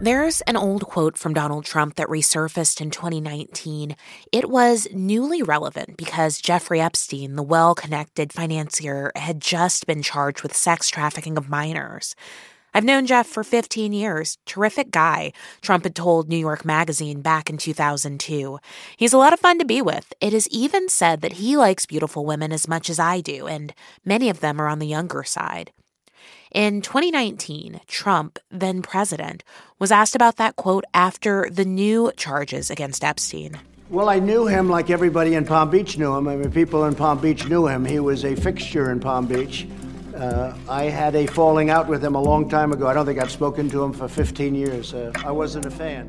There's an old quote from Donald Trump that resurfaced in 2019. It was newly relevant because Jeffrey Epstein, the well connected financier, had just been charged with sex trafficking of minors. I've known Jeff for 15 years. Terrific guy, Trump had told New York Magazine back in 2002. He's a lot of fun to be with. It is even said that he likes beautiful women as much as I do, and many of them are on the younger side. In 2019, Trump, then president, was asked about that quote after the new charges against Epstein. Well, I knew him like everybody in Palm Beach knew him. I mean, people in Palm Beach knew him. He was a fixture in Palm Beach. Uh, I had a falling out with him a long time ago. I don't think I've spoken to him for 15 years. Uh, I wasn't a fan.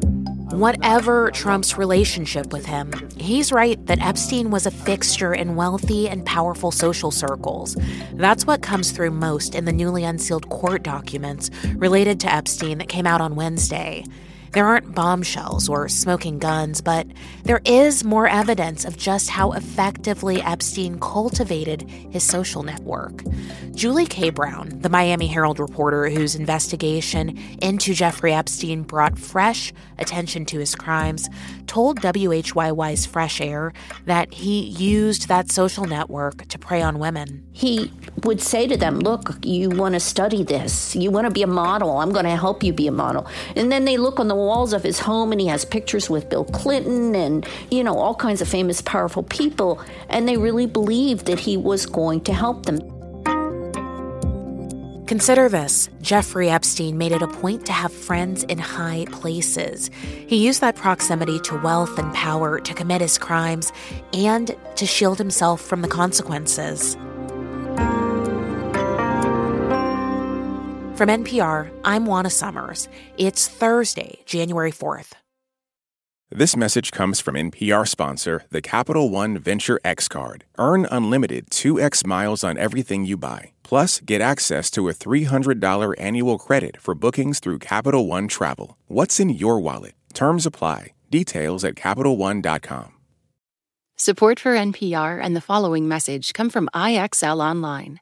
Whatever Trump's relationship with him, he's right that Epstein was a fixture in wealthy and powerful social circles. That's what comes through most in the newly unsealed court documents related to Epstein that came out on Wednesday. There aren't bombshells or smoking guns, but there is more evidence of just how effectively Epstein cultivated his social network. Julie K. Brown, the Miami Herald reporter whose investigation into Jeffrey Epstein brought fresh attention to his crimes, told WHYY's Fresh Air that he used that social network to prey on women. He would say to them, Look, you want to study this, you want to be a model, I'm going to help you be a model. And then they look on the walls of his home and he has pictures with Bill Clinton and, you know, all kinds of famous, powerful people. And they really believed that he was going to help them. Consider this Jeffrey Epstein made it a point to have friends in high places. He used that proximity to wealth and power to commit his crimes and to shield himself from the consequences. From NPR, I'm Juana Summers. It's Thursday, January 4th. This message comes from NPR sponsor, the Capital One Venture X Card. Earn unlimited 2x miles on everything you buy. Plus, get access to a $300 annual credit for bookings through Capital One Travel. What's in your wallet? Terms apply. Details at CapitalOne.com. Support for NPR and the following message come from IXL Online.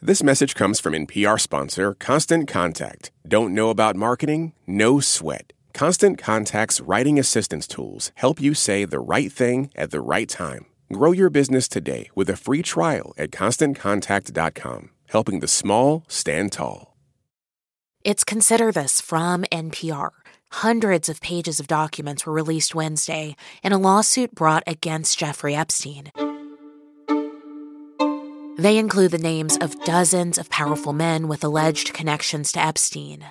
This message comes from NPR sponsor, Constant Contact. Don't know about marketing? No sweat. Constant Contact's writing assistance tools help you say the right thing at the right time. Grow your business today with a free trial at ConstantContact.com, helping the small stand tall. It's Consider This from NPR. Hundreds of pages of documents were released Wednesday in a lawsuit brought against Jeffrey Epstein. They include the names of dozens of powerful men with alleged connections to Epstein.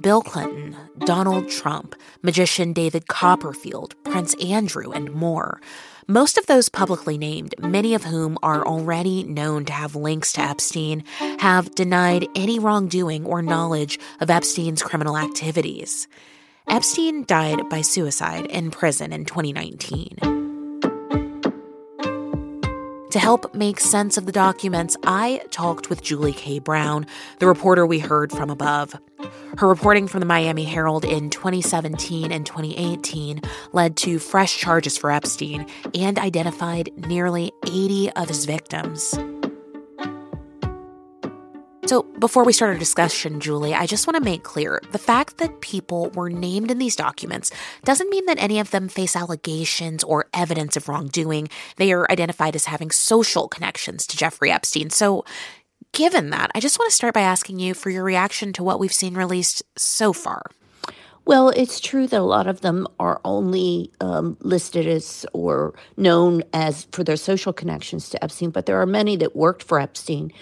Bill Clinton, Donald Trump, magician David Copperfield, Prince Andrew, and more. Most of those publicly named, many of whom are already known to have links to Epstein, have denied any wrongdoing or knowledge of Epstein's criminal activities. Epstein died by suicide in prison in 2019. To help make sense of the documents, I talked with Julie K. Brown, the reporter we heard from above. Her reporting from the Miami Herald in 2017 and 2018 led to fresh charges for Epstein and identified nearly 80 of his victims. So, before we start our discussion, Julie, I just want to make clear the fact that people were named in these documents doesn't mean that any of them face allegations or evidence of wrongdoing. They are identified as having social connections to Jeffrey Epstein. So, given that, I just want to start by asking you for your reaction to what we've seen released so far. Well, it's true that a lot of them are only um, listed as or known as for their social connections to Epstein, but there are many that worked for Epstein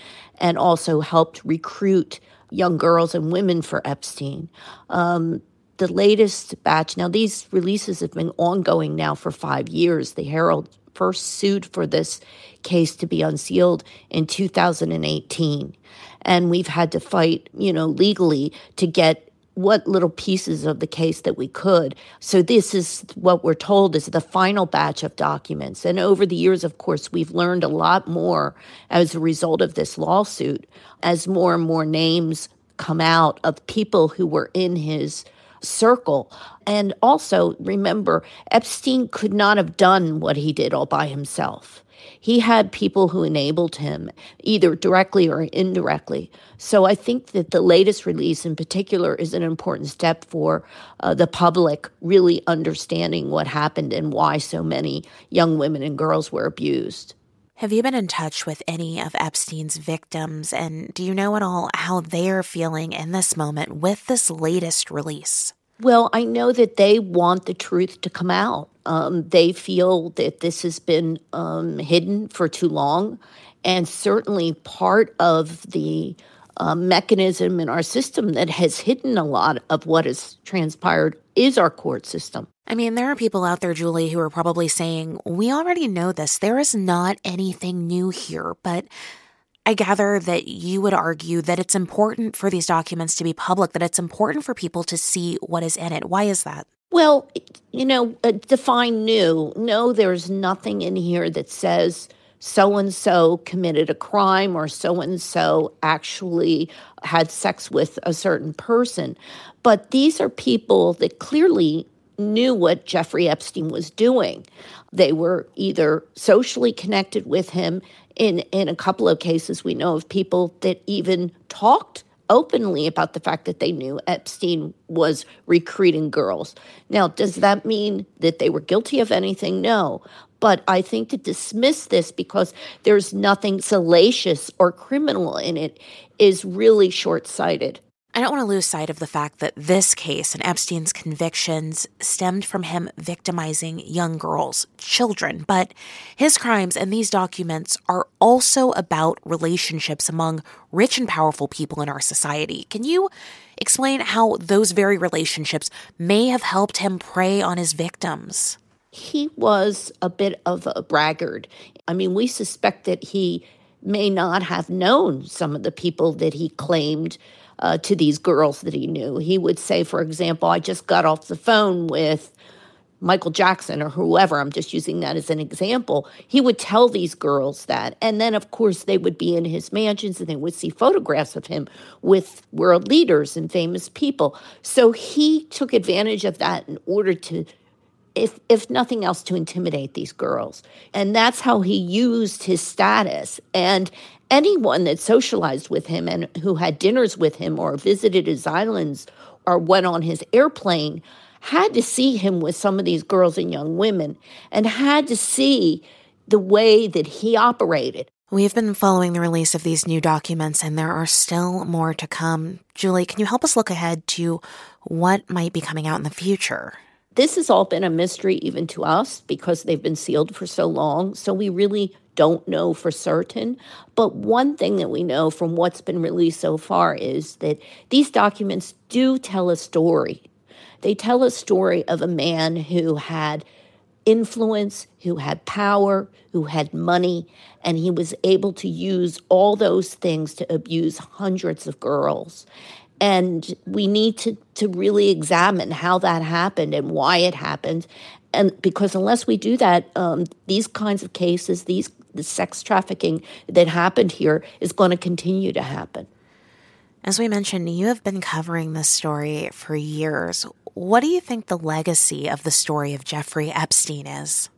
and also helped recruit young girls and women for Epstein. Um, the latest batch, now these releases have been ongoing now for five years. The Herald first sued for this case to be unsealed in 2018. And we've had to fight, you know, legally to get what little pieces of the case that we could. So this is what we're told is the final batch of documents. And over the years, of course, we've learned a lot more as a result of this lawsuit, as more and more names come out of people who were in his circle. And also remember, Epstein could not have done what he did all by himself. He had people who enabled him, either directly or indirectly. So I think that the latest release in particular is an important step for uh, the public really understanding what happened and why so many young women and girls were abused. Have you been in touch with any of Epstein's victims? And do you know at all how they are feeling in this moment with this latest release? Well, I know that they want the truth to come out. Um, they feel that this has been um, hidden for too long. And certainly part of the uh, mechanism in our system that has hidden a lot of what has transpired is our court system. I mean, there are people out there, Julie, who are probably saying, We already know this. There is not anything new here. But I gather that you would argue that it's important for these documents to be public, that it's important for people to see what is in it. Why is that? Well, you know, uh, define new. No, there's nothing in here that says so and so committed a crime or so and so actually had sex with a certain person. But these are people that clearly knew what Jeffrey Epstein was doing. They were either socially connected with him. In, in a couple of cases, we know of people that even talked openly about the fact that they knew Epstein was recruiting girls. Now, does that mean that they were guilty of anything? No. But I think to dismiss this because there's nothing salacious or criminal in it is really short sighted. I don't want to lose sight of the fact that this case and Epstein's convictions stemmed from him victimizing young girls, children, but his crimes and these documents are also about relationships among rich and powerful people in our society. Can you explain how those very relationships may have helped him prey on his victims? He was a bit of a braggart. I mean, we suspect that he may not have known some of the people that he claimed uh, to these girls that he knew. He would say, for example, I just got off the phone with Michael Jackson or whoever. I'm just using that as an example. He would tell these girls that. And then, of course, they would be in his mansions and they would see photographs of him with world leaders and famous people. So he took advantage of that in order to. If, if nothing else, to intimidate these girls. And that's how he used his status. And anyone that socialized with him and who had dinners with him or visited his islands or went on his airplane had to see him with some of these girls and young women and had to see the way that he operated. We've been following the release of these new documents, and there are still more to come. Julie, can you help us look ahead to what might be coming out in the future? This has all been a mystery even to us because they've been sealed for so long. So we really don't know for certain. But one thing that we know from what's been released so far is that these documents do tell a story. They tell a story of a man who had influence, who had power, who had money, and he was able to use all those things to abuse hundreds of girls. And we need to, to really examine how that happened and why it happened. And because unless we do that, um, these kinds of cases, these the sex trafficking that happened here is going to continue to happen. As we mentioned, you have been covering this story for years. What do you think the legacy of the story of Jeffrey Epstein is?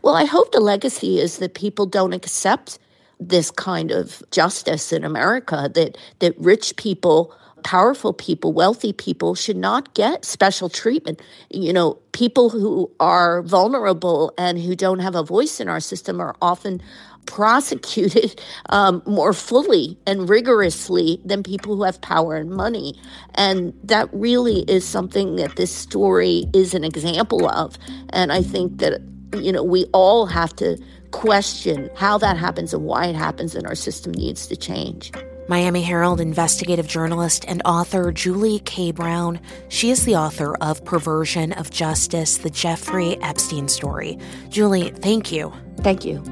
Well, I hope the legacy is that people don't accept this kind of justice in America, that, that rich people powerful people, wealthy people should not get special treatment. You know, people who are vulnerable and who don't have a voice in our system are often prosecuted um, more fully and rigorously than people who have power and money. And that really is something that this story is an example of. And I think that, you know, we all have to question how that happens and why it happens, and our system needs to change. Miami Herald investigative journalist and author Julie K. Brown. She is the author of Perversion of Justice, the Jeffrey Epstein story. Julie, thank you. Thank you.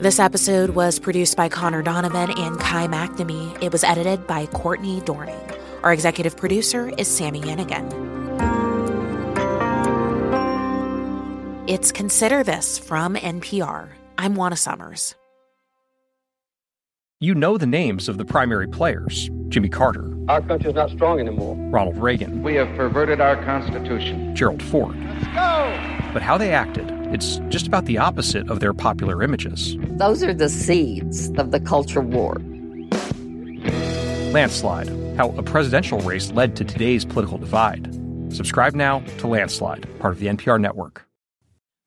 This episode was produced by Connor Donovan and Kai McNamee. It was edited by Courtney Dorning. Our executive producer is Sami Yenigun. It's Consider This from NPR. I'm Juana Summers. You know the names of the primary players Jimmy Carter, Our country's not strong anymore. Ronald Reagan, We have perverted our Constitution. Gerald Ford. go. But how they acted, it's just about the opposite of their popular images. Those are the seeds of the culture war. Landslide How a Presidential Race Led to Today's Political Divide. Subscribe now to Landslide, part of the NPR network.